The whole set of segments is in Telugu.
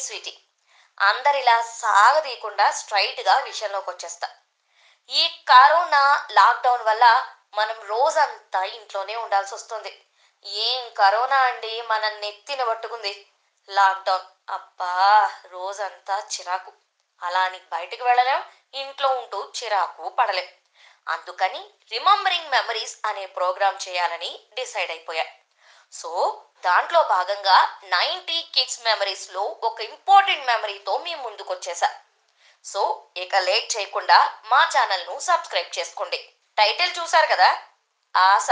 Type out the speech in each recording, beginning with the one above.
స్వీటీ అందరిలా సాగదీయకుండా స్ట్రైట్గా విషయంలోకి వచ్చేస్తా ఈ కరోనా లాక్డౌన్ వల్ల మనం రోజంతా ఇంట్లోనే ఉండాల్సి వస్తుంది ఏం కరోనా అండి? మన నెత్తిన పట్టుకుంది. లాక్డౌన్. అబ్బా రోజంతా చిరాకు. అలా అని బయటకు వెళ్ళలేం ఇంట్లో ఉంటూ చిరాకు పడలేం. అందుకని రిమంబరింగ్ మెమరీస్ అనే ప్రోగ్రామ్ చేయాలని డిసైడ్ అయిపోయా. సో దాంట్లో భాగంగా నైంటీ కిడ్స్ మెమరీస్లో ఒక ఇంపార్టెంట్ మెమరీతో మేము ముందుకు వచ్చేసా సో ఇక లేట్ చేయకుండా మా ఛానల్ను సబ్స్క్రైబ్ చేసుకోండి. టైటిల్ చూసారు కదా? ఆశ.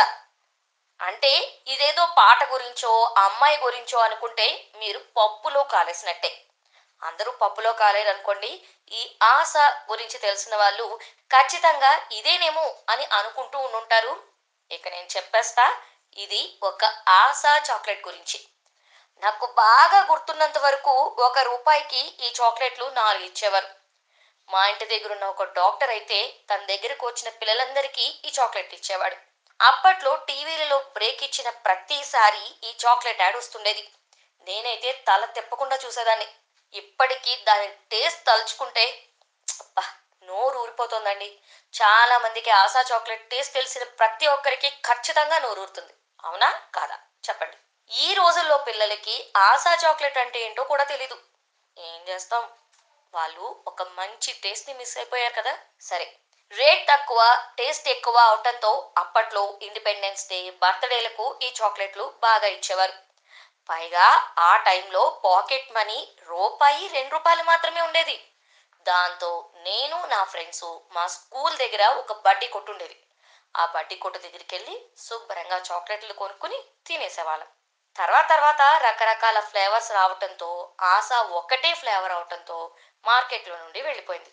అంటే ఇదేదో పాట గురించో అమ్మాయి గురించో అనుకుంటే మీరు పప్పులో కాలేసినట్టే. అందరూ పప్పులో కాలేరు అనుకోండి ఈ ఆశ గురించి తెలిసిన వాళ్ళు ఖచ్చితంగా ఇదేనేమో అని అనుకుంటూ ఉండుంటారు. ఇక నేను చెప్పేస్తా ఇది ఒక ఆశా చాక్లెట్ గురించి. నాకు బాగా గుర్తున్నంత వరకు ఒక రూపాయికి ఈ చాక్లెట్లు నాలుగు ఇచ్చేవారు. మా ఇంటి దగ్గర ఉన్న ఒక డాక్టర్ అయితే తన దగ్గరకు వచ్చిన పిల్లలందరికీ ఈ చాక్లెట్ ఇచ్చేవాడు. అప్పట్లో టీవీలలో బ్రేక్ ఇచ్చిన ప్రతిసారి ఈ చాక్లెట్ యాడ్ వస్తుండేది. నేనైతే తల తిప్పకుండా చూసేదాన్ని. ఇప్పటికీ దాని టేస్ట్ తలుచుకుంటే అబ్బా, నోరు ఊరిపోతుందండి. చాలా మందికి ఆశా చాక్లెట్ టేస్ట్ తెలిసిన ప్రతి ఒక్కరికి ఖచ్చితంగా నోరు ఊరుతుంది. అవునా? కాదా? చెప్పండి. ఈ రోజుల్లో పిల్లలకి ఆశా చాక్లెట్ అంటే ఏంటో కూడా తెలీదు. ఏం చేస్తాం? వాళ్ళు ఒక మంచి టేస్ట్ని మిస్ అయిపోయారు కదా? సరే. రేట్ తక్కువ టేస్ట్ ఎక్కువ అవటంతో అప్పట్లో ఇండిపెండెన్స్ డే బర్త్డేలకు ఈ చాక్లెట్లు బాగా ఇచ్చేవారు. పైగా ఆ టైంలో పాకెట్ మనీ రూపాయి రెండు రూపాయలు మాత్రమే ఉండేది. దాంతో నేను నా ఫ్రెండ్స్ మా స్కూల్ దగ్గర ఒక బడ్డీ కొట్టుండేది. ఆ బడ్డీ కొట్టు దగ్గరికి వెళ్ళి శుభ్రంగా చాక్లెట్లు కొనుక్కుని తినేసేవాళ్ళం. తర్వాత తర్వాత రకరకాల ఫ్లేవర్స్ రావటంతో ఆశ ఒకటే ఫ్లేవర్ అవటంతో మార్కెట్లో నుండి వెళ్ళిపోయింది.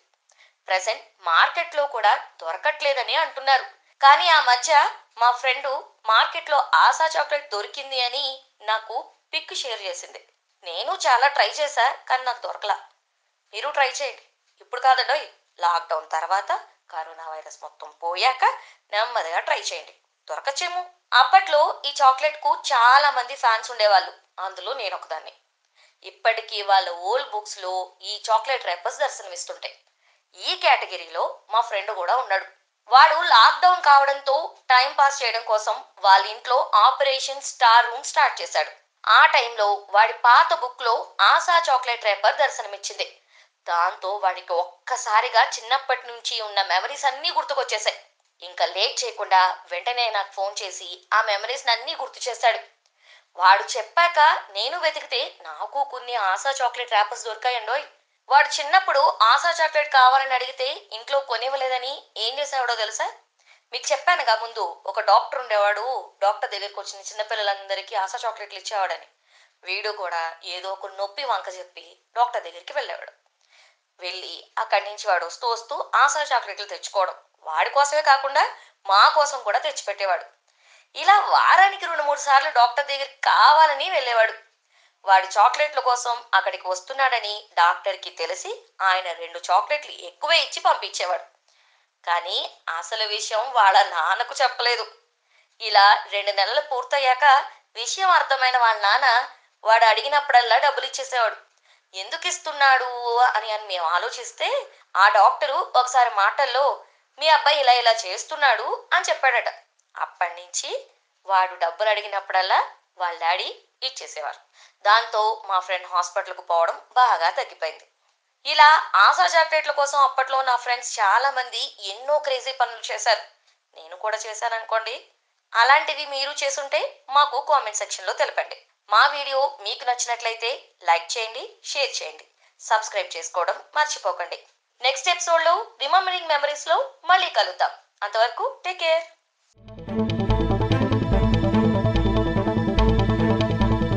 ప్రజెంట్ మార్కెట్లో కూడా దొరకట్లేదని అంటున్నారు. కానీ ఆ మధ్య మా ఫ్రెండు మార్కెట్లో ఆశా చాక్లెట్ దొరికింది అని నాకు పిక్ షేర్ చేసింది. నేను చాలా ట్రై చేశా కానీ నాకు దొరకలా. మీరు ట్రై చేయండి. ఇప్పుడు కాదండోయ్ లాక్డౌన్ తర్వాత కరోనా వైరస్ మొత్తం పోయాక నెమ్మదిగా ట్రై చేయండి. దొరకచ్చేమో. అప్పట్లో ఈ చాక్లెట్కు చాలా మంది ఫ్యాన్స్ ఉండేవాళ్ళు. అందులో నేను ఒకదాన్ని. ఇప్పటికీ వాళ్ళ ఓల్డ్ బుక్స్లో ఈ చాక్లెట్ రెపర్స్ దర్శనమిస్తుంటాయి. ఈ కేటగిరీలో మా ఫ్రెండ్ కూడా ఉన్నాడు. వాడు లాక్డౌన్ కావడంతో టైం పాస్ చేయడం కోసం వాళ్ళ ఇంట్లో ఆపరేషన్ స్టార్ రూమ్ స్టార్ట్ చేశాడు. ఆ టైంలో వాడి పాత బుక్లో ఆశా చాక్లెట్ రేపర్ దర్శనమిచ్చింది. దాంతో వాడికి ఒక్కసారిగా చిన్నప్పటి నుంచి ఉన్న మెమరీస్ అన్నీ గుర్తుకొచ్చేసాయి. ఇంకా లేట్ చేయకుండా వెంటనే నాకు ఫోన్ చేసి ఆ మెమరీస్ అన్నీ గుర్తు చేశాడు వాడు చెప్పాక నేను వెతికితే నాకు కొన్ని ఆశా చాక్లెట్ ర్యాపర్స్ దొరికాయండోయ్. వాడు చిన్నప్పుడు ఆశా చాక్లెట్ కావాలని అడిగితే ఇంట్లో కొనివ్వలేదని ఏం చేసేవాడో తెలుసా? మీకు చెప్పానుగా ముందు ఒక డాక్టర్ ఉండేవాడు డాక్టర్ దగ్గరికి వచ్చిన చిన్నపిల్లలందరికీ ఆశా చాక్లెట్లు ఇచ్చేవాడని. వీడు కూడా ఏదో ఒక నొప్పి వంక చెప్పి డాక్టర్ దగ్గరికి వెళ్ళేవాడు. వెళ్ళి అక్కడి నుంచి వాడు వస్తూ వస్తూ ఆశా చాక్లెట్లు తెచ్చుకోవడం. వాడి కోసమే కాకుండా మా కోసం కూడా తెచ్చిపెట్టేవాడు. ఇలా వారానికి రెండు మూడు సార్లు డాక్టర్ దగ్గరికి కావాలని వెళ్ళేవాడు. వాడి చాక్లెట్ల కోసం అక్కడికి వస్తున్నాడని డాక్టర్కి తెలిసి ఆయన రెండు చాక్లెట్లు ఎక్కువే ఇచ్చి పంపించేవాడు. కానీ అసలు విషయం వాళ్ళ నాన్నకు చెప్పలేదు. ఇలా రెండు నెలలు పూర్తయ్యాక విషయం అర్థమైన వాళ్ళ నాన్న వాడు అడిగినప్పుడల్లా డబ్బులు ఇచ్చేసేవాడు. ఎందుకు ఇస్తున్నాడు అని అని మేము ఆలోచిస్తే ఆ డాక్టరు ఒకసారి మాటల్లో మీ అబ్బాయి ఇలా ఇలా చేస్తున్నాడు అని చెప్పాడట. అప్పటి నుంచి వాడు డబ్బులు అడిగినప్పుడల్లా వాళ్ళ డాడీ ఇచ్చేసేవారు. దాంతో మా ఫ్రెండ్ హాస్పిటల్కు పోవడం బాగా తగ్గిపోయింది. ఇలా ఆశా చాక్లెట్ల కోసం అప్పట్లో నా ఫ్రెండ్స్ చాలా మంది ఎన్నో క్రేజీ పనులు చేశారు. నేను కూడా చేశాను అనుకోండి అలాంటివి మీరు చేసుంటే మాకు కామెంట్ సెక్షన్లో తెలపండి. మా వీడియో మీకు నచ్చినట్లయితే లైక్ చేయండి షేర్ చేయండి. సబ్స్క్రైబ్ చేసుకోవడం మర్చిపోకండి. నెక్స్ట్ ఎపిసోడ్లో రిమంబరింగ్ మెమరీస్లో మళ్ళీ కలుద్దాం. అంతవరకు టేక్ కేర్.